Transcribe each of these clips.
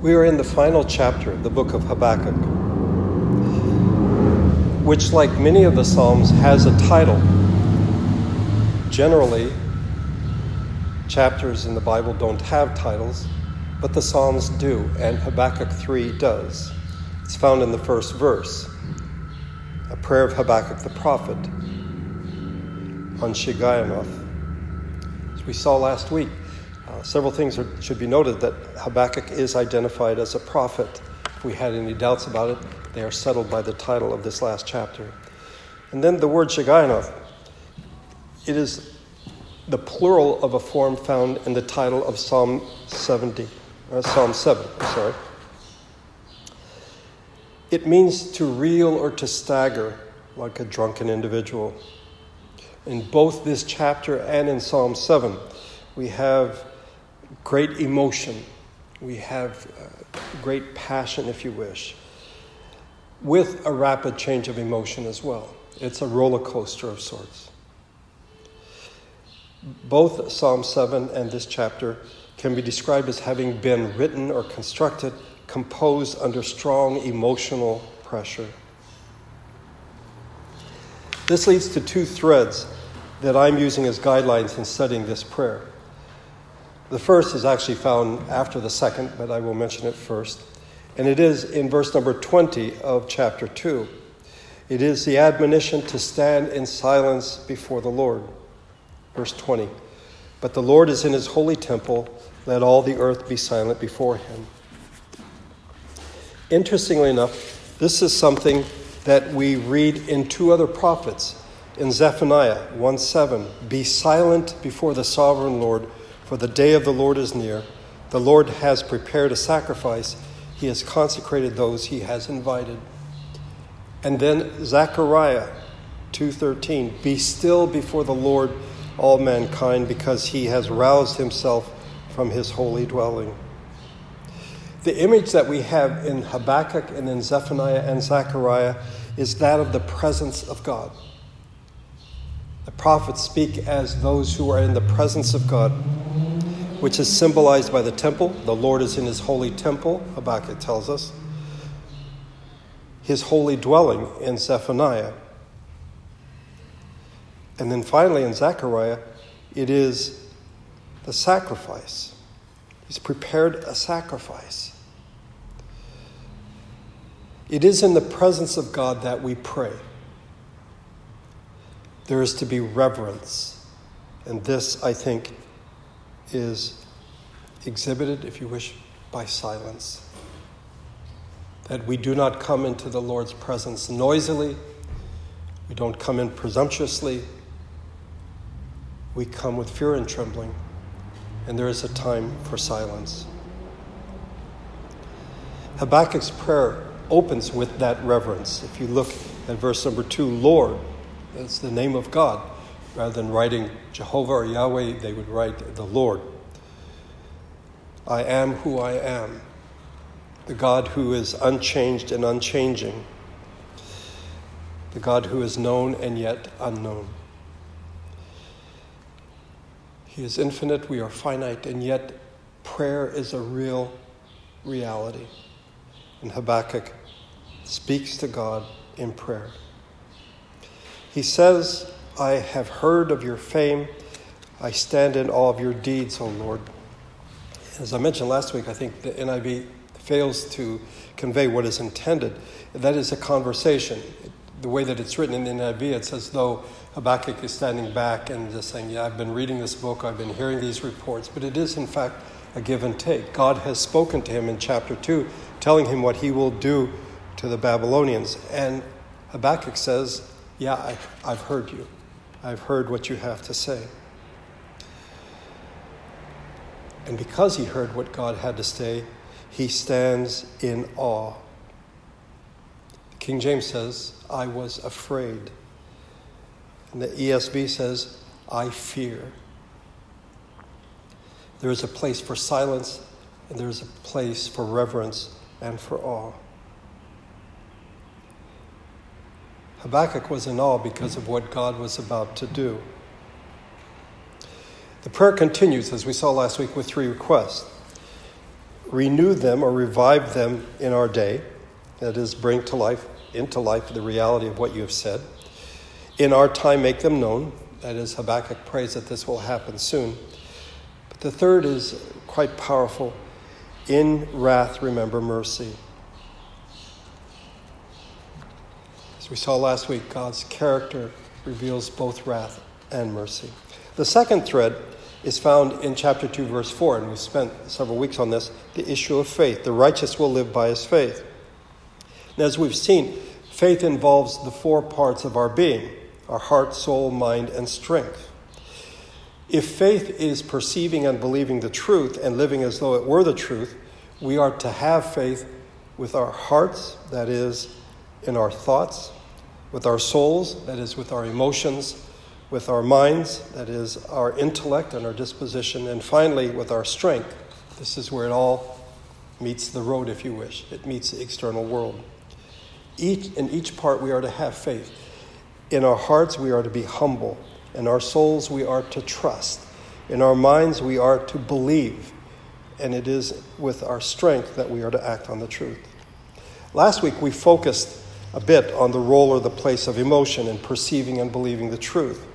We are in the final chapter of the book of Habakkuk, which, like many of the Psalms, has a title. Generally, chapters in the Bible don't have titles, but the Psalms do, and Habakkuk 3 does. It's found in the first verse, a prayer of Habakkuk the prophet on Shigionoth. As we saw last week, uh, several things are, should be noted that Habakkuk is identified as a prophet. If we had any doubts about it, they are settled by the title of this last chapter. And then the word Shigionoth, it is the plural of a form found in the title of Psalm 70, uh, Psalm 7, I'm sorry. It means to reel or to stagger like a drunken individual. In both this chapter and in Psalm 7, we have great emotion, we have uh, great passion, if you wish, with a rapid change of emotion as well. It's a roller coaster of sorts. Both Psalm 7 and this chapter can be described as having been written or constructed, composed under strong emotional pressure. This leads to two threads that I'm using as guidelines in studying this prayer. The first is actually found after the second, but I will mention it first. And it is in verse number 20 of chapter 2. It is the admonition to stand in silence before the Lord. Verse 20. But the Lord is in his holy temple, let all the earth be silent before him. Interestingly enough, this is something that we read in two other prophets. In Zephaniah 1 7, be silent before the sovereign Lord for the day of the Lord is near. The Lord has prepared a sacrifice. He has consecrated those he has invited. And then Zechariah 2:13, "Be still before the Lord, all mankind, because he has roused himself from his holy dwelling." The image that we have in Habakkuk and in Zephaniah and Zechariah is that of the presence of God. The prophets speak as those who are in the presence of God which is symbolized by the temple. The Lord is in his holy temple, Habakkuk tells us. His holy dwelling in Zephaniah. And then finally in Zechariah, it is the sacrifice. He's prepared a sacrifice. It is in the presence of God that we pray. There is to be reverence. And this, I think, is exhibited, if you wish, by silence. That we do not come into the Lord's presence noisily, we don't come in presumptuously, we come with fear and trembling, and there is a time for silence. Habakkuk's prayer opens with that reverence. If you look at verse number two, Lord, that's the name of God. Rather than writing Jehovah or Yahweh, they would write the Lord. I am who I am, the God who is unchanged and unchanging, the God who is known and yet unknown. He is infinite, we are finite, and yet prayer is a real reality. And Habakkuk speaks to God in prayer. He says, I have heard of your fame. I stand in awe of your deeds, O Lord. As I mentioned last week, I think the NIV fails to convey what is intended. That is a conversation. The way that it's written in the NIV, it's as though Habakkuk is standing back and just saying, Yeah, I've been reading this book, I've been hearing these reports, but it is, in fact, a give and take. God has spoken to him in chapter 2, telling him what he will do to the Babylonians. And Habakkuk says, Yeah, I, I've heard you. I've heard what you have to say. And because he heard what God had to say, he stands in awe. King James says, I was afraid. And the ESV says, I fear. There is a place for silence, and there is a place for reverence and for awe. Habakkuk was in awe because of what God was about to do. The prayer continues, as we saw last week, with three requests. renew them or revive them in our day. That is, bring to life, into life, the reality of what you have said. In our time, make them known. That is, Habakkuk prays that this will happen soon. But the third is quite powerful. In wrath, remember mercy. We saw last week, God's character reveals both wrath and mercy. The second thread is found in chapter 2, verse 4, and we spent several weeks on this the issue of faith. The righteous will live by his faith. And as we've seen, faith involves the four parts of our being our heart, soul, mind, and strength. If faith is perceiving and believing the truth and living as though it were the truth, we are to have faith with our hearts, that is, in our thoughts, with our souls, that is, with our emotions, with our minds, that is, our intellect and our disposition, and finally, with our strength. This is where it all meets the road, if you wish. It meets the external world. Each, in each part, we are to have faith. In our hearts, we are to be humble. In our souls, we are to trust. In our minds, we are to believe. And it is with our strength that we are to act on the truth. Last week, we focused a bit on the role or the place of emotion in perceiving and believing the truth.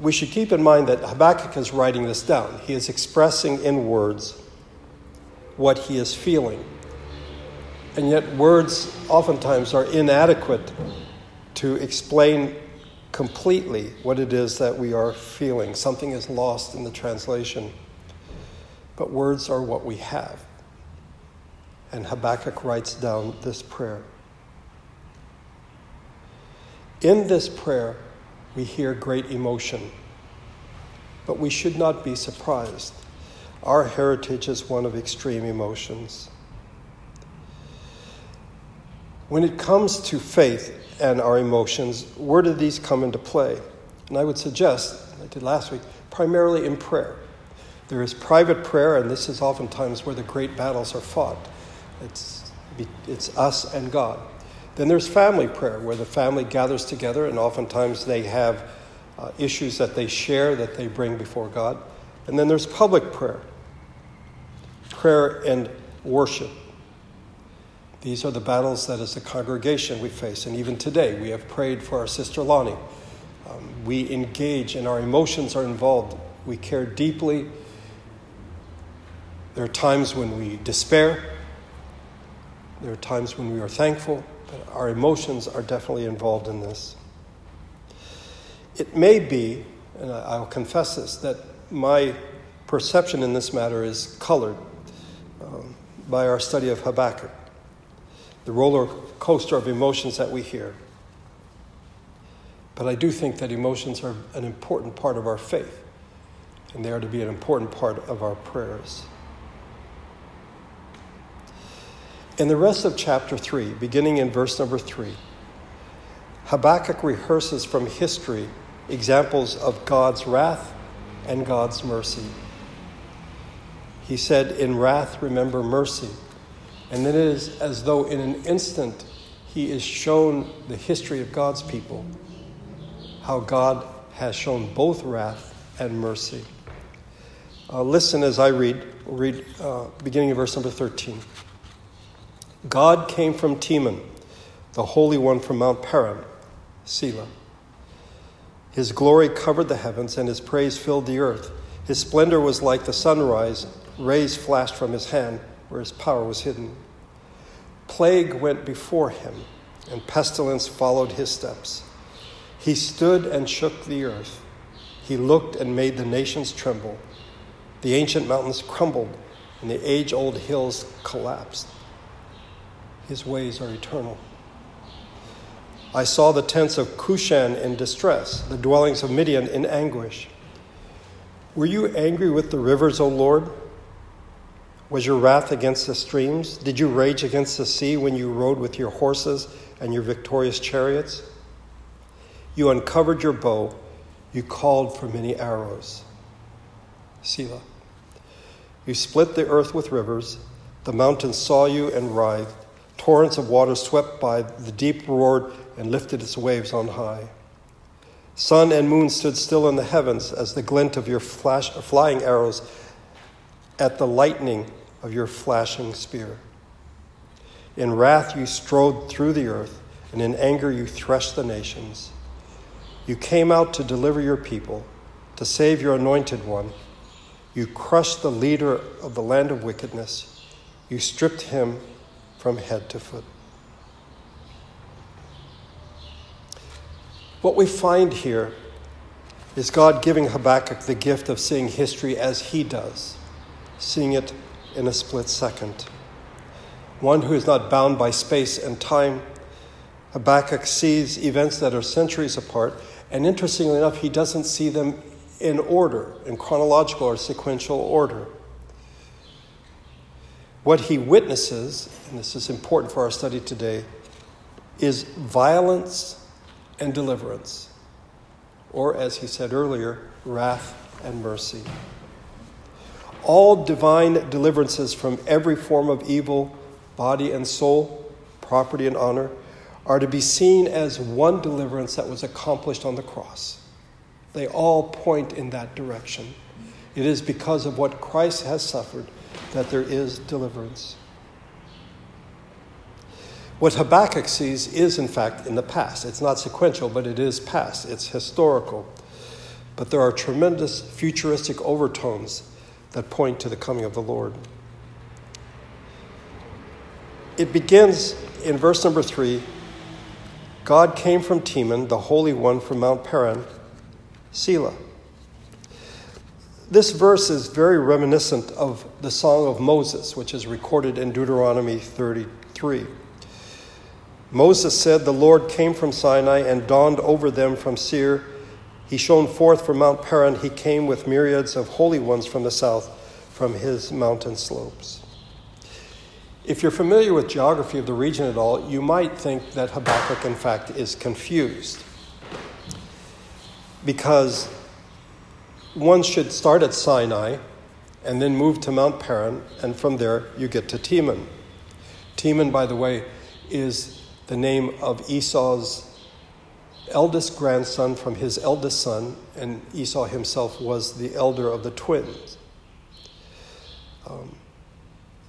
We should keep in mind that Habakkuk is writing this down. He is expressing in words what he is feeling. And yet, words oftentimes are inadequate to explain completely what it is that we are feeling. Something is lost in the translation. But words are what we have. And Habakkuk writes down this prayer. In this prayer, we hear great emotion. But we should not be surprised. Our heritage is one of extreme emotions. When it comes to faith and our emotions, where do these come into play? And I would suggest, I did last week, primarily in prayer. There is private prayer, and this is oftentimes where the great battles are fought. It's, it's us and God. Then there's family prayer, where the family gathers together, and oftentimes they have uh, issues that they share that they bring before God. And then there's public prayer, prayer and worship. These are the battles that as a congregation we face. And even today, we have prayed for our sister Lonnie. Um, we engage and our emotions are involved. We care deeply. There are times when we despair. There are times when we are thankful. But our emotions are definitely involved in this. It may be, and I'll confess this, that my perception in this matter is colored um, by our study of Habakkuk the roller coaster of emotions that we hear. But I do think that emotions are an important part of our faith, and they are to be an important part of our prayers. In the rest of chapter 3, beginning in verse number 3, Habakkuk rehearses from history examples of God's wrath and God's mercy. He said, In wrath, remember mercy and then it is as though in an instant he is shown the history of God's people, how God has shown both wrath and mercy. Uh, listen as I read, we'll read uh, beginning of verse number 13. God came from Teman, the Holy One from Mount Paran, Selah. His glory covered the heavens, and his praise filled the earth. His splendor was like the sunrise, rays flashed from his hand where his power was hidden. Plague went before him, and pestilence followed his steps. He stood and shook the earth. He looked and made the nations tremble. The ancient mountains crumbled, and the age old hills collapsed. His ways are eternal. I saw the tents of Cushan in distress, the dwellings of Midian in anguish. Were you angry with the rivers, O Lord? Was your wrath against the streams? Did you rage against the sea when you rode with your horses and your victorious chariots? You uncovered your bow, you called for many arrows. Selah. You split the earth with rivers, the mountains saw you and writhed. Torrents of water swept by, the deep roared and lifted its waves on high. Sun and moon stood still in the heavens as the glint of your flash, flying arrows at the lightning of your flashing spear. In wrath you strode through the earth, and in anger you threshed the nations. You came out to deliver your people, to save your anointed one. You crushed the leader of the land of wickedness. You stripped him from head to foot. What we find here is God giving Habakkuk the gift of seeing history as he does, seeing it in a split second. One who is not bound by space and time. Habakkuk sees events that are centuries apart, and interestingly enough, he doesn't see them in order, in chronological or sequential order. What he witnesses, and this is important for our study today, is violence and deliverance, or as he said earlier, wrath and mercy. All divine deliverances from every form of evil, body and soul, property and honor, are to be seen as one deliverance that was accomplished on the cross. They all point in that direction. It is because of what Christ has suffered that there is deliverance. What Habakkuk sees is, in fact, in the past. It's not sequential, but it is past, it's historical. But there are tremendous futuristic overtones that point to the coming of the Lord. It begins in verse number three God came from Teman, the Holy One from Mount Paran, Selah. This verse is very reminiscent of the Song of Moses, which is recorded in Deuteronomy 33. Moses said, The Lord came from Sinai and dawned over them from Seir. He shone forth from Mount Paran. He came with myriads of holy ones from the south, from his mountain slopes. If you're familiar with geography of the region at all, you might think that Habakkuk, in fact, is confused. Because one should start at Sinai and then move to Mount Paran, and from there you get to Teman. Teman, by the way, is the name of Esau's eldest grandson from his eldest son, and Esau himself was the elder of the twins. Um,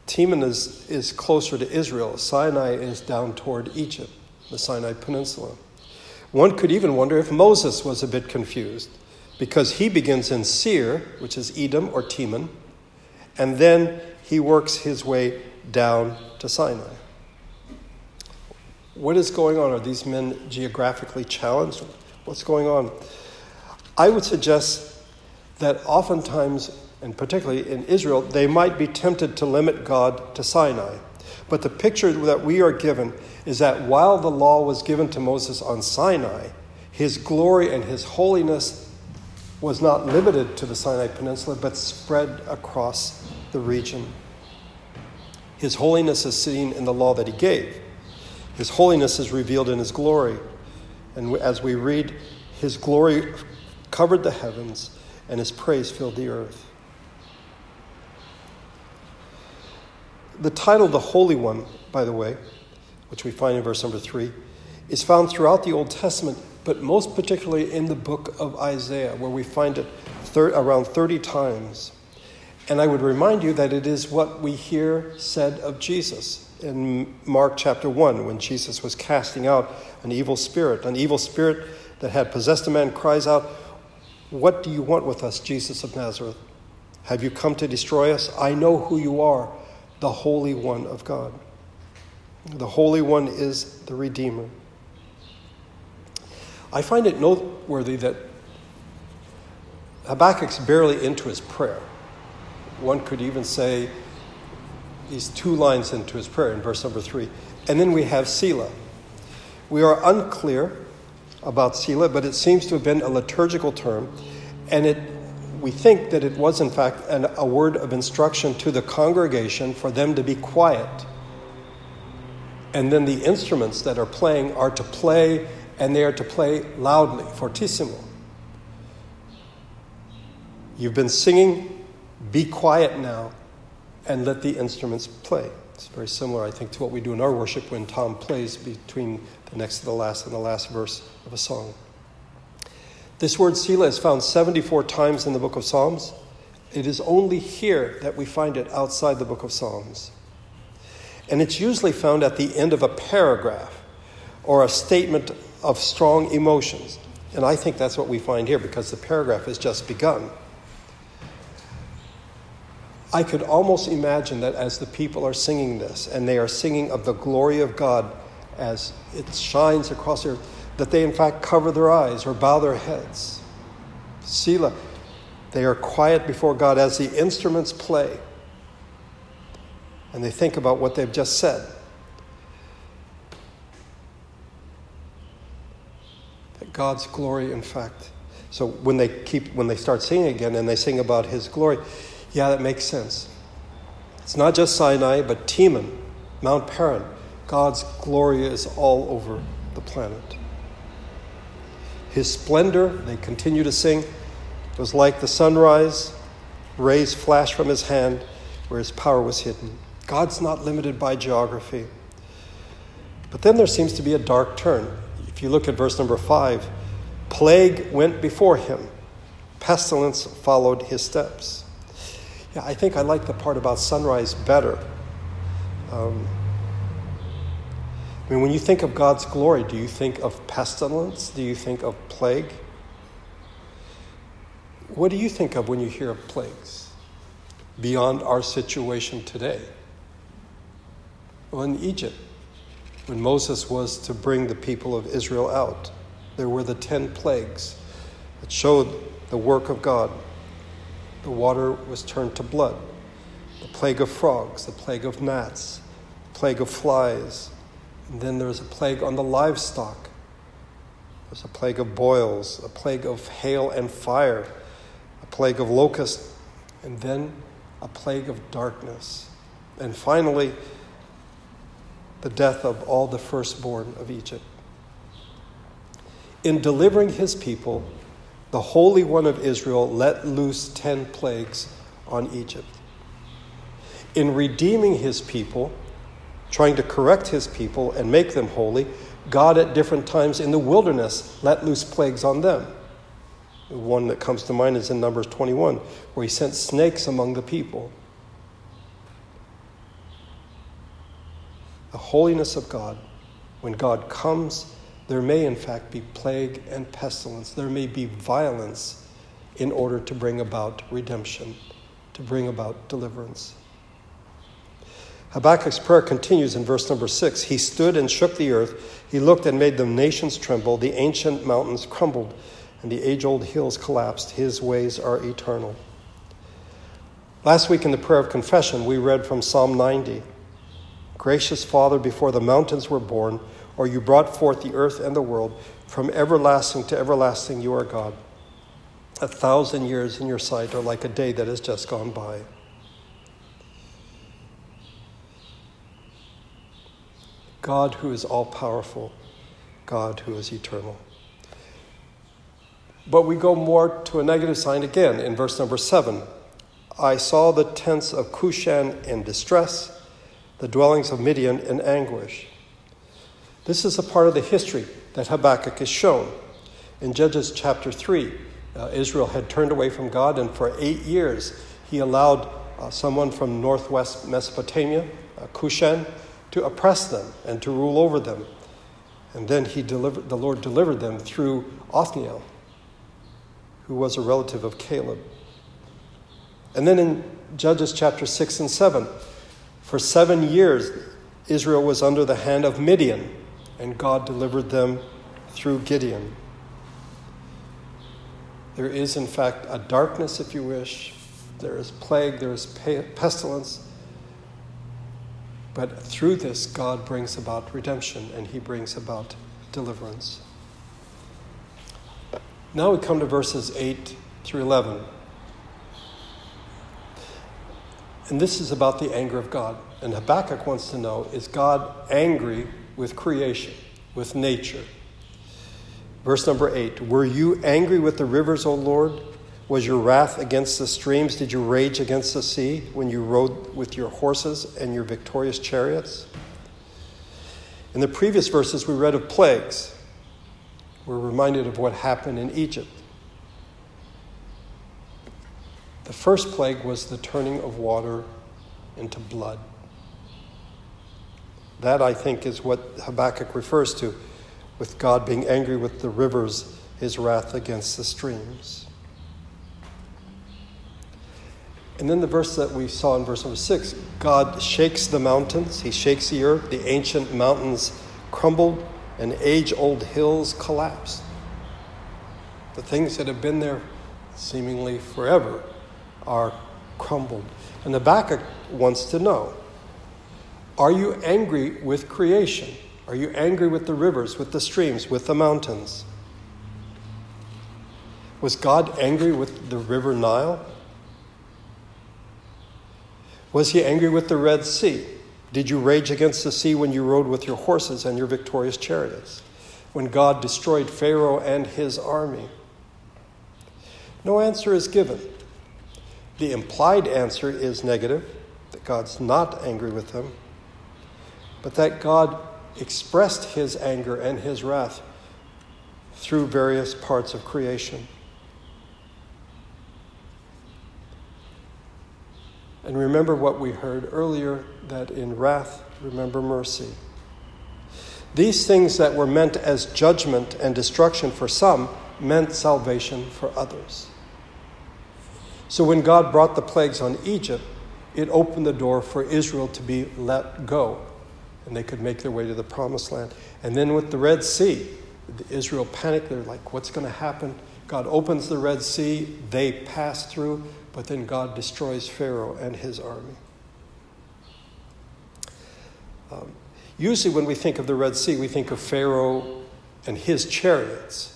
Teman is, is closer to Israel. Sinai is down toward Egypt, the Sinai Peninsula. One could even wonder if Moses was a bit confused because he begins in Seir, which is Edom or Teman, and then he works his way down to Sinai. What is going on? Are these men geographically challenged? What's going on? I would suggest that oftentimes and particularly in Israel, they might be tempted to limit God to Sinai. But the picture that we are given is that while the law was given to Moses on Sinai, his glory and his holiness was not limited to the Sinai Peninsula, but spread across the region. His holiness is seen in the law that he gave. His holiness is revealed in his glory. And as we read, his glory covered the heavens, and his praise filled the earth. The title, the Holy One, by the way, which we find in verse number three, is found throughout the Old Testament, but most particularly in the book of Isaiah, where we find it thir- around 30 times. And I would remind you that it is what we hear said of Jesus in Mark chapter 1 when Jesus was casting out an evil spirit. An evil spirit that had possessed a man cries out, What do you want with us, Jesus of Nazareth? Have you come to destroy us? I know who you are, the Holy One of God. The Holy One is the Redeemer. I find it noteworthy that Habakkuk's barely into his prayer. One could even say he's two lines into his prayer in verse number three. And then we have Selah. We are unclear about Selah, but it seems to have been a liturgical term, and it we think that it was, in fact, an, a word of instruction to the congregation for them to be quiet. And then the instruments that are playing are to play, and they are to play loudly, fortissimo. You've been singing, be quiet now, and let the instruments play. It's very similar, I think, to what we do in our worship when Tom plays between the next to the last and the last verse of a song. This word Selah is found 74 times in the book of Psalms It is only here that we find it outside the book of Psalms. And it's usually found at the end of a paragraph or a statement of strong emotions. And I think that's what we find here because the paragraph has just begun. I could almost imagine that as the people are singing this, and they are singing of the glory of God as it shines across the earth, that they in fact cover their eyes or bow their heads. Selah, they are quiet before God as the instruments play, and they think about what they've just said. God's glory, in fact. So when they keep when they start singing again and they sing about his glory, yeah, that makes sense. It's not just Sinai, but Teman, Mount Paran. God's glory is all over the planet. His splendor, they continue to sing, was like the sunrise, rays flash from his hand where his power was hidden. God's not limited by geography. But then there seems to be a dark turn. If you look at verse number five, plague went before him, pestilence followed his steps. Yeah, I think I like the part about sunrise better. Um, I mean, when you think of God's glory, do you think of pestilence? Do you think of plague? What do you think of when you hear of plagues beyond our situation today? Well, in Egypt, when Moses was to bring the people of Israel out, there were the ten plagues that showed the work of God the water was turned to blood. The plague of frogs, the plague of gnats, the plague of flies. And then there was a plague on the livestock. There's a plague of boils, a plague of hail and fire, a plague of locusts, and then a plague of darkness. And finally, the death of all the firstborn of Egypt. In delivering his people, the Holy One of Israel let loose 10 plagues on Egypt. In redeeming his people, trying to correct his people and make them holy, God at different times in the wilderness let loose plagues on them. The one that comes to mind is in Numbers 21, where he sent snakes among the people. The holiness of God, when God comes there may, in fact, be plague and pestilence. There may be violence in order to bring about redemption, to bring about deliverance. Habakkuk's prayer continues in verse number six. He stood and shook the earth. He looked and made the nations tremble. The ancient mountains crumbled, and the age old hills collapsed. His ways are eternal. Last week in the prayer of confession, we read from Psalm 90 Gracious Father, before the mountains were born, or you brought forth the earth and the world. From everlasting to everlasting, you are God. A thousand years in your sight are like a day that has just gone by. God who is all powerful, God who is eternal. But we go more to a negative sign again in verse number seven. I saw the tents of Cushan in distress, the dwellings of Midian in anguish. This is a part of the history that Habakkuk is shown. In Judges chapter 3, uh, Israel had turned away from God, and for eight years he allowed uh, someone from northwest Mesopotamia, uh, Cushan, to oppress them and to rule over them. And then he delivered, the Lord delivered them through Othniel, who was a relative of Caleb. And then in Judges chapter 6 and 7, for seven years, Israel was under the hand of Midian, and God delivered them through Gideon. There is, in fact, a darkness, if you wish. There is plague, there is pestilence. But through this, God brings about redemption and he brings about deliverance. Now we come to verses 8 through 11. And this is about the anger of God. And Habakkuk wants to know is God angry with creation, with nature. Verse number eight Were you angry with the rivers, O Lord? Was your wrath against the streams? Did you rage against the sea when you rode with your horses and your victorious chariots? In the previous verses, we read of plagues. We're reminded of what happened in Egypt. The first plague was the turning of water into blood. That, I think, is what Habakkuk refers to with God being angry with the rivers, his wrath against the streams. And then the verse that we saw in verse number six God shakes the mountains, he shakes the earth, the ancient mountains crumbled, and age old hills collapsed. The things that have been there seemingly forever are crumbled. And Habakkuk wants to know Are you angry with creation? Are you angry with the rivers, with the streams, with the mountains? Was God angry with the river Nile? Was he angry with the Red Sea? Did you rage against the sea when you rode with your horses and your victorious chariots? When God destroyed Pharaoh and his army? No answer is given. The implied answer is negative, that God's not angry with them, but that God expressed his anger and his wrath through various parts of creation. And remember what we heard earlier that in wrath, remember mercy. These things that were meant as judgment and destruction for some meant salvation for others. So when God brought the plagues on Egypt, it opened the door for Israel to be let go and they could make their way to the promised land. And then with the Red Sea, Israel panicked. They're like, what's going to happen? God opens the Red Sea, they pass through, but then God destroys Pharaoh and his army. Um, usually, when we think of the Red Sea, we think of Pharaoh and his chariots.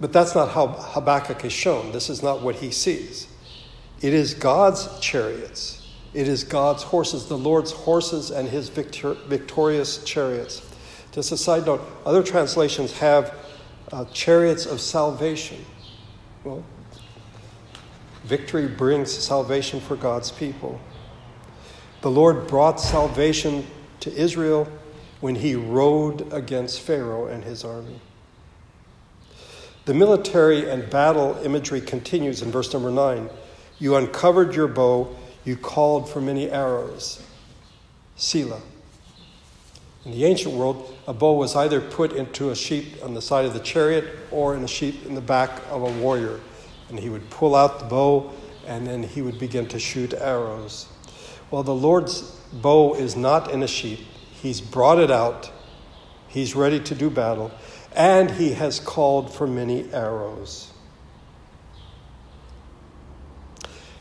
But that's not how Habakkuk is shown. This is not what he sees. It is God's chariots, it is God's horses, the Lord's horses and his victor- victorious chariots. Just a side note other translations have uh, chariots of salvation. Well, Victory brings salvation for God's people. The Lord brought salvation to Israel when he rode against Pharaoh and his army. The military and battle imagery continues in verse number 9. You uncovered your bow, you called for many arrows. Selah. In the ancient world, a bow was either put into a sheath on the side of the chariot or in a sheath in the back of a warrior and he would pull out the bow and then he would begin to shoot arrows. Well, the Lord's bow is not in a sheath, he's brought it out, he's ready to do battle, and he has called for many arrows.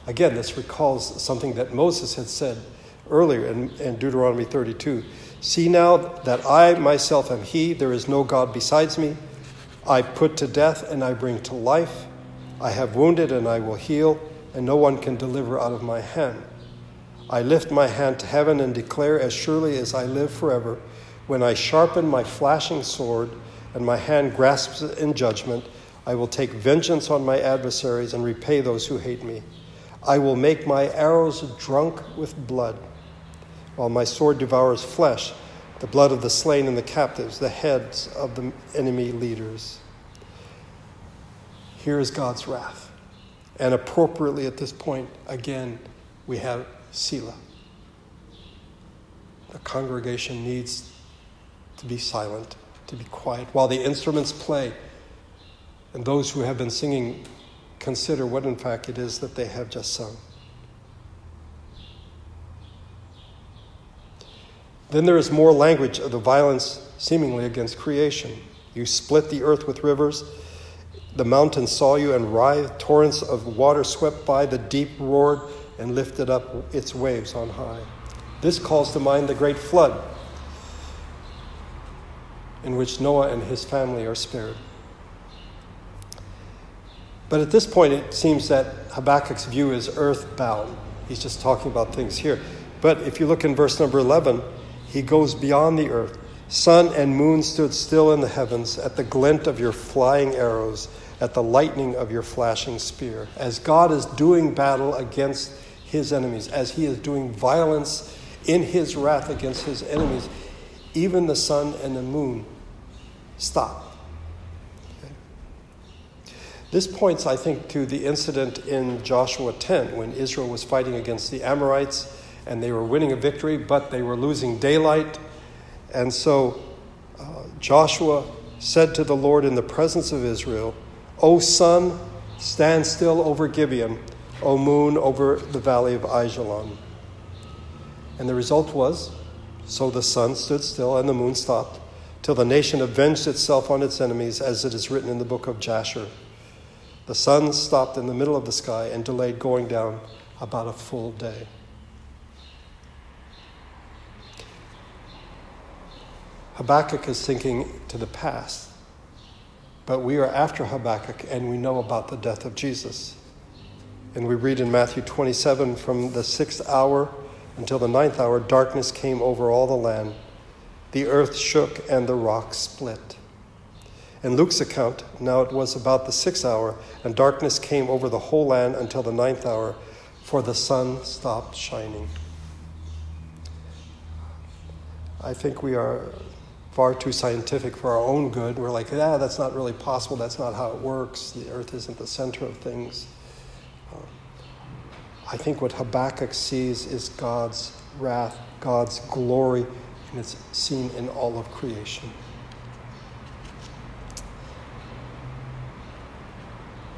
Again, this recalls something that Moses had said earlier in, in, Deuteronomy 32 See now that I myself am He, there is no God besides me. I put to death and I bring to life. I have wounded and I will heal, and no one can deliver out of my hand. I lift my hand to heaven and declare, as surely as I live forever, when I sharpen my flashing sword and my hand grasps it in judgment, I will take vengeance on my adversaries and repay those who hate me. I will make my arrows drunk with blood, while my sword devours flesh, the blood of the slain and the captives, the heads of the enemy leaders. Here is God's wrath. And appropriately at this point, again, we have Selah. The congregation needs to be silent, to be quiet, while the instruments play. And those who have been singing consider what, in fact, it is that they have just sung. Then there is more language of the violence seemingly against creation. You split the earth with rivers the mountains saw you and writhed, torrents of water swept by, the deep roared and lifted up its waves on high. This calls to mind the great flood in which Noah and his family are spared. But at this point, it seems that Habakkuk's view is earthbound. He's just talking about things here. But if you look in verse number 11, he goes beyond the earth. Sun and moon stood still in the heavens at the glint of your flying arrows at the lightning of your flashing spear. As God is doing battle against his enemies, as he is doing violence in his wrath against his enemies, even the sun and the moon stop. This points, I think, to the incident in Joshua 10 when Israel was fighting against the Amorites and they were winning a victory, but they were losing daylight. And so uh, Joshua said to the Lord in the presence of Israel, O sun, stand still over Gibeon, O moon, over the valley of Ajalon. And the result was so the sun stood still and the moon stopped, till the nation avenged itself on its enemies, as it is written in the book of Jasher. The sun stopped in the middle of the sky and delayed going down about a full day. Habakkuk is thinking to the past, but we are after Habakkuk and we know about the death of Jesus. And we read in Matthew 27 from the sixth hour until the ninth hour, darkness came over all the land. The earth shook and the rocks split. In Luke's account, now it was about the sixth hour, and darkness came over the whole land until the ninth hour, for the sun stopped shining. I think we are far too scientific for our own good. We're like, yeah, that's not really possible. That's not how it works. The earth isn't the center of things. I think what Habakkuk sees is God's wrath, God's glory, and it's seen in all of creation.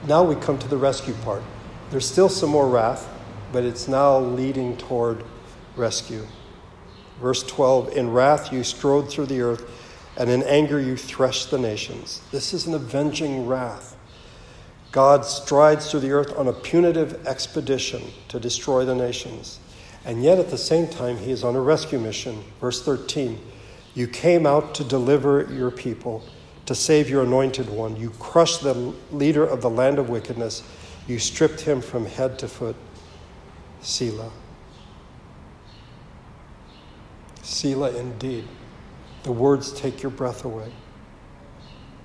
Now we come to the rescue part. There's still some more wrath, but it's now leading toward rescue. Verse 12 In wrath you strode through the earth, and in anger you threshed the nations. This is an avenging wrath. God strides through the earth on a punitive expedition to destroy the nations. And yet at the same time, he is on a rescue mission. Verse 13 You came out to deliver your people to save your anointed one. You crushed the leader of the land of wickedness. You stripped him from head to foot. Selah. Selah indeed. The words take your breath away.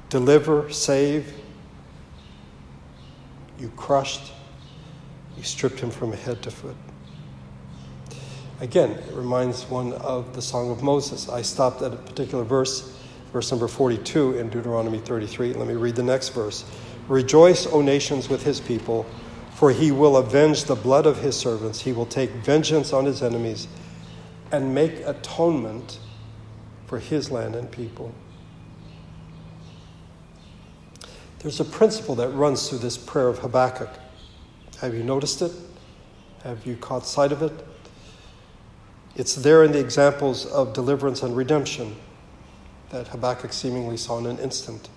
Deliver, save. You crushed. You stripped him from head to foot. Again, it reminds one of the Song of Moses. I stopped at a particular verse verse number 42 in Deuteronomy 33. Let me read the next verse. Rejoice, O nations, with his people, for he will avenge the blood of his servants. He will take vengeance on his enemies and make atonement for his land and people. There's a principle that runs through this prayer of Habakkuk. Have you noticed it? Have you caught sight of it? It's there in the examples of deliverance and redemption that Habakkuk seemingly saw in an instant.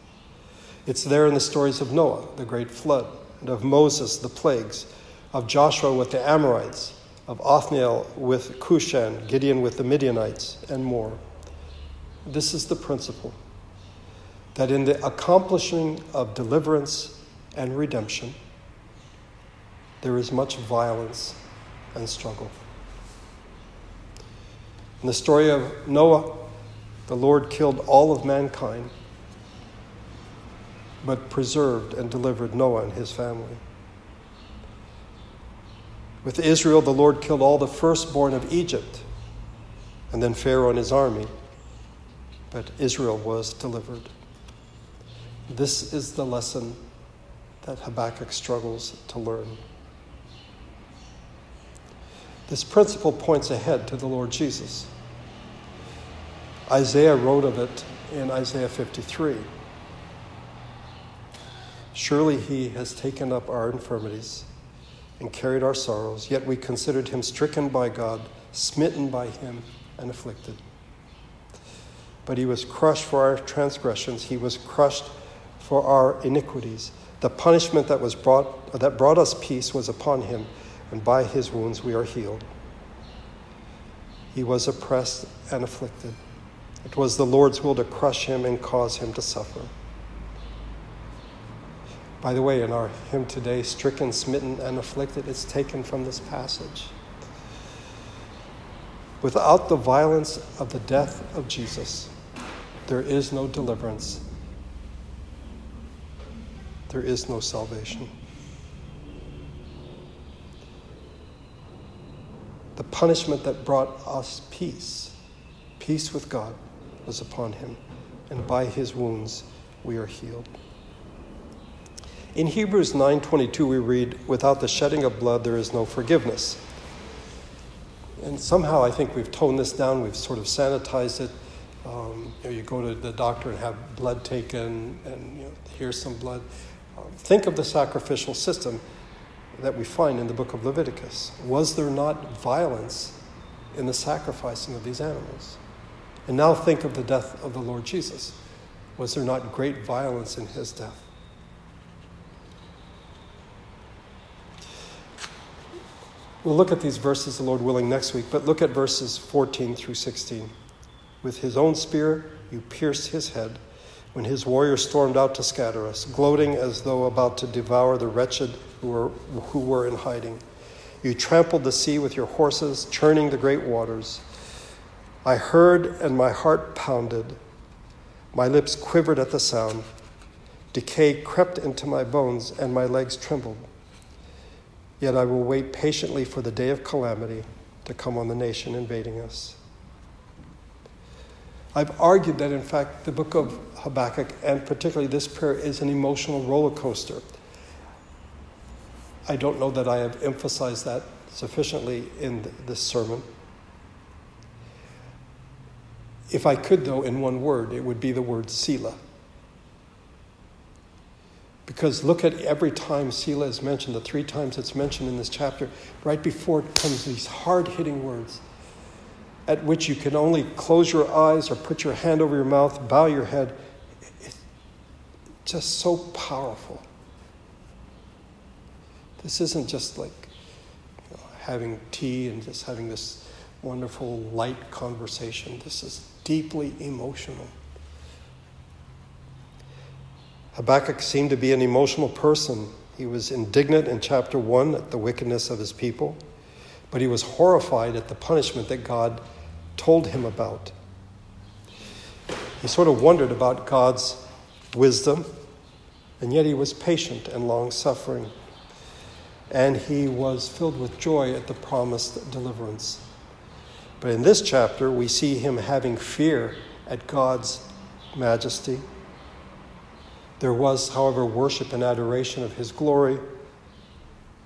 It's there in the stories of Noah, the great flood, and of Moses, the plagues, of Joshua with the Amorites, of Othniel with Cushan, Gideon with the Midianites, and more. This is the principle that in the accomplishing of deliverance and redemption, there is much violence and struggle. In the story of Noah, the Lord killed all of mankind, but preserved and delivered Noah and his family. With Israel, the Lord killed all the firstborn of Egypt, and then Pharaoh and his army, but Israel was delivered. This is the lesson that Habakkuk struggles to learn. This principle points ahead to the Lord Jesus. Isaiah wrote of it in Isaiah 53. Surely he has taken up our infirmities and carried our sorrows, yet we considered him stricken by God, smitten by him, and afflicted. But he was crushed for our transgressions, he was crushed for our iniquities. The punishment that was brought that brought us peace was upon him, and by his wounds we are healed. He was oppressed and afflicted it was the Lord's will to crush him and cause him to suffer. By the way, in our hymn today, Stricken, Smitten, and Afflicted, it's taken from this passage. Without the violence of the death of Jesus, there is no deliverance, there is no salvation. The punishment that brought us peace, peace with God, was upon him, and by his wounds we are healed. In Hebrews 9:22 we read, "Without the shedding of blood there is no forgiveness." And somehow I think we've toned this down, we've sort of sanitized it. Um, you, know, you, go to the doctor and have blood taken, and you know, here's some blood. Think of the sacrificial system that we find in the book of Leviticus. Was there not violence in the sacrificing of these animals? And now think of the death of the Lord Jesus. Was there not great violence in his death? We'll look at these verses, the Lord willing, next week, but look at verses 14 through 16. With his own spear, you pierced his head when his warriors stormed out to scatter us, gloating as though about to devour the wretched who were, who were in hiding. You trampled the sea with your horses, churning the great waters. I heard, and my heart pounded. My lips quivered at the sound. Decay crept into my bones, and my legs trembled. Yet I will wait patiently for the day of calamity to come on the nation invading us. I've argued that, in fact, the book of Habakkuk, and particularly this prayer, is an emotional roller coaster. I don't know that I have emphasized that sufficiently in this sermon. If I could, though, in one word, it would be the word Selah. Because look at every time Selah is mentioned, the three times it's mentioned in this chapter, right before it comes these hard hitting words at which you can only close your eyes or put your hand over your mouth, bow your head. It's just so powerful. This isn't just like you know, having tea and just having this wonderful light conversation. This is deeply emotional. Habakkuk seemed to be an emotional person. He was indignant in chapter 1 at the wickedness of his people, but he was horrified at the punishment that God told him about. He sort of wondered about God's wisdom, and yet he was patient and long suffering. And he was filled with joy at the promised deliverance. But in this chapter, we see him having fear at God's majesty. There was, however, worship and adoration of his glory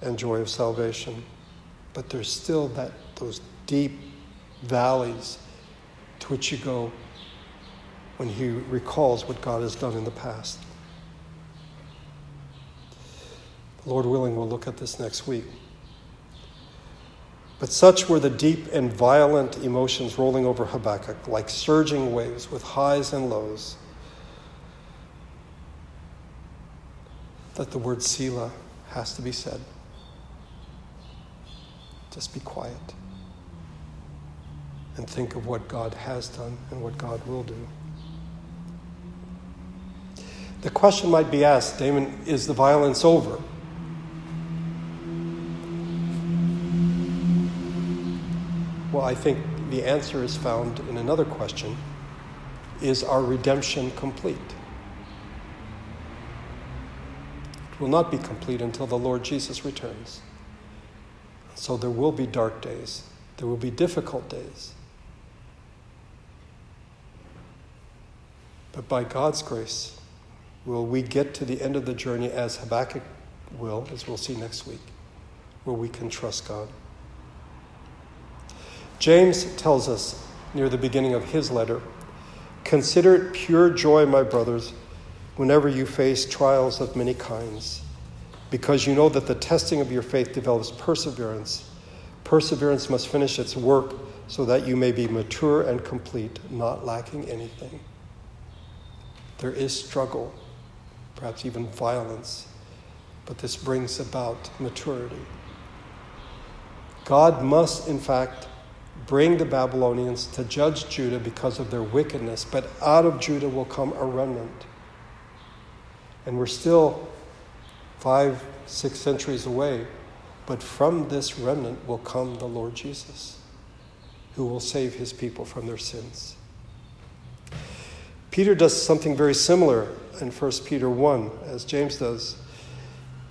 and joy of salvation. But there's still that those deep valleys to which you go when he recalls what God has done in the past. Lord willing, we'll look at this next week. But such were the deep and violent emotions rolling over Habakkuk, like surging waves with highs and lows, that the word Selah has to be said. Just be quiet and think of what God has done and what God will do. The question might be asked Damon, is the violence over? Well, I think the answer is found in another question Is our redemption complete? It will not be complete until the Lord Jesus returns. So there will be dark days, there will be difficult days. But by God's grace, will we get to the end of the journey as Habakkuk will, as we'll see next week, where we can trust God. James tells us near the beginning of his letter Consider it pure joy, my brothers, whenever you face trials of many kinds, because you know that the testing of your faith develops perseverance. Perseverance must finish its work so that you may be mature and complete, not lacking anything. There is struggle, perhaps even violence, but this brings about maturity. God must, in fact, bring the Babylonians to judge Judah because of their wickedness, but out of Judah will come a remnant. And we're still five, six centuries away, but from this remnant will come the Lord Jesus, who will save his people from their sins. Peter does something very similar in 1 Peter 1, as James does.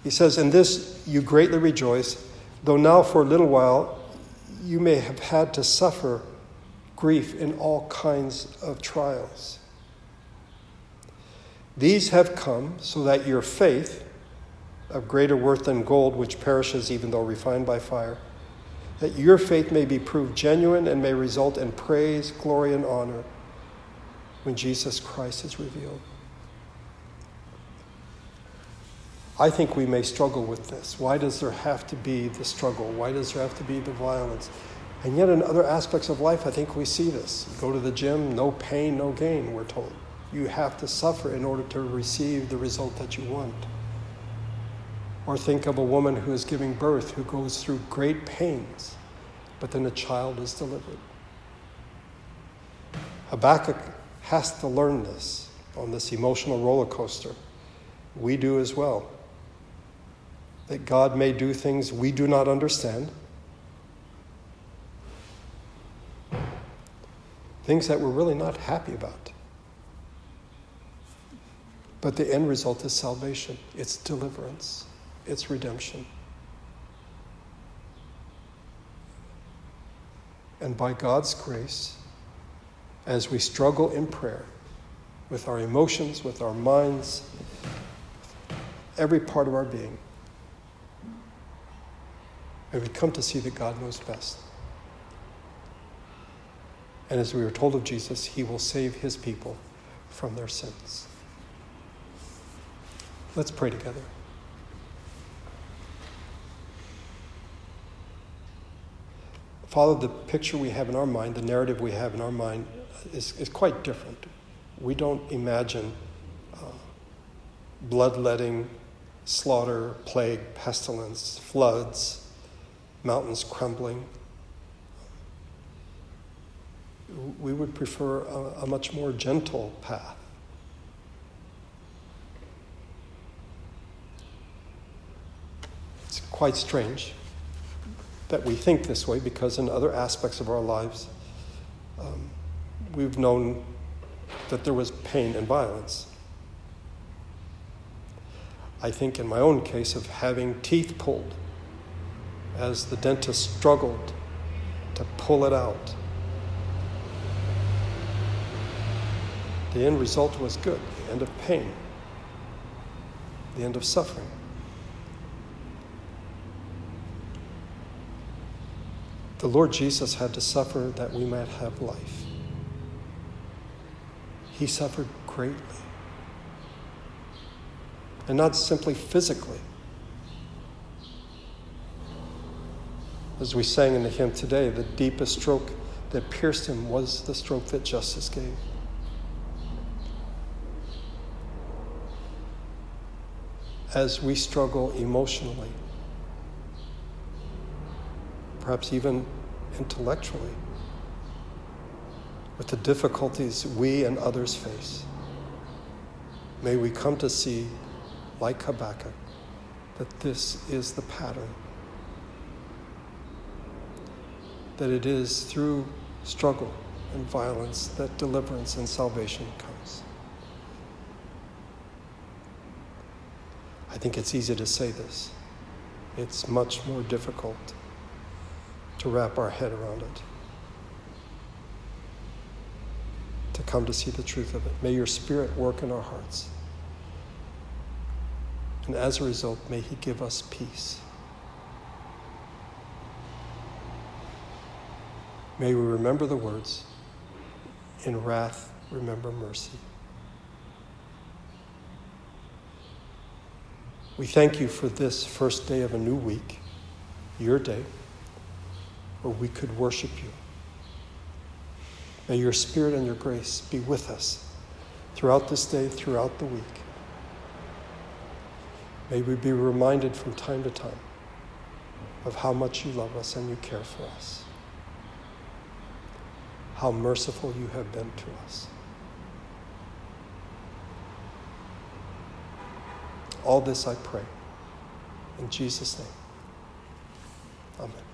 He says, In this you greatly rejoice, though now for a little while you may have had to suffer grief in all kinds of trials. These have come so that your faith, of greater worth than gold, which perishes even though refined by fire, that your faith may be proved genuine and may result in praise, glory, and honor when Jesus Christ is revealed. I think we may struggle with this. Why does there have to be the struggle? Why does there have to be the violence? And yet, in other aspects of life, I think we see this. You go to the gym, no pain, no gain, we're told. You have to suffer in order to receive the result that you want. Or think of a woman who is giving birth who goes through great pains, but then a child is delivered. Habakkuk has to learn this on this emotional roller coaster. We do as well that God may do things we do not understand, things that we're really not happy about. But the end result is salvation, it's deliverance, it's redemption. And by God's grace, as we struggle in prayer with our emotions, with our minds, every part of our being, and we come to see that God knows best. And as we were told of Jesus, he will save his people from their sins. Let's pray together. Father, the picture we have in our mind, the narrative we have in our mind, is, is quite different. We don't imagine uh, bloodletting, slaughter, plague, pestilence, floods, mountains crumbling. We would prefer a, a much more gentle path. It's quite strange that we think this way because in other aspects of our lives, um, we've known that there was pain and violence. I think in my own case of having teeth pulled as the dentist struggled to pull it out. The end result was good the end of pain, the end of suffering. The Lord Jesus had to suffer that we might have life. He suffered greatly. And not simply physically, As we sang in the hymn today, the deepest stroke that pierced him was the stroke that justice gave. As we struggle emotionally, perhaps even intellectually, with the difficulties we and others face, may we come to see, like Habakkuk, that this is the pattern that it is through struggle and violence that deliverance and salvation comes. I think it's easy to say this. It's much more difficult to wrap our head around it, to come to see the truth of it. May your Spirit work in our hearts. And as a result, may He give us peace. May we remember the words in wrath, remember mercy. We thank you for this first day of a new week, your day, where we could worship you. May your spirit and your grace be with us throughout this day, throughout the week. May we be reminded from time to time of how much you love us and you care for us how merciful you have been to us. All this I pray. In Jesus' name. Amen.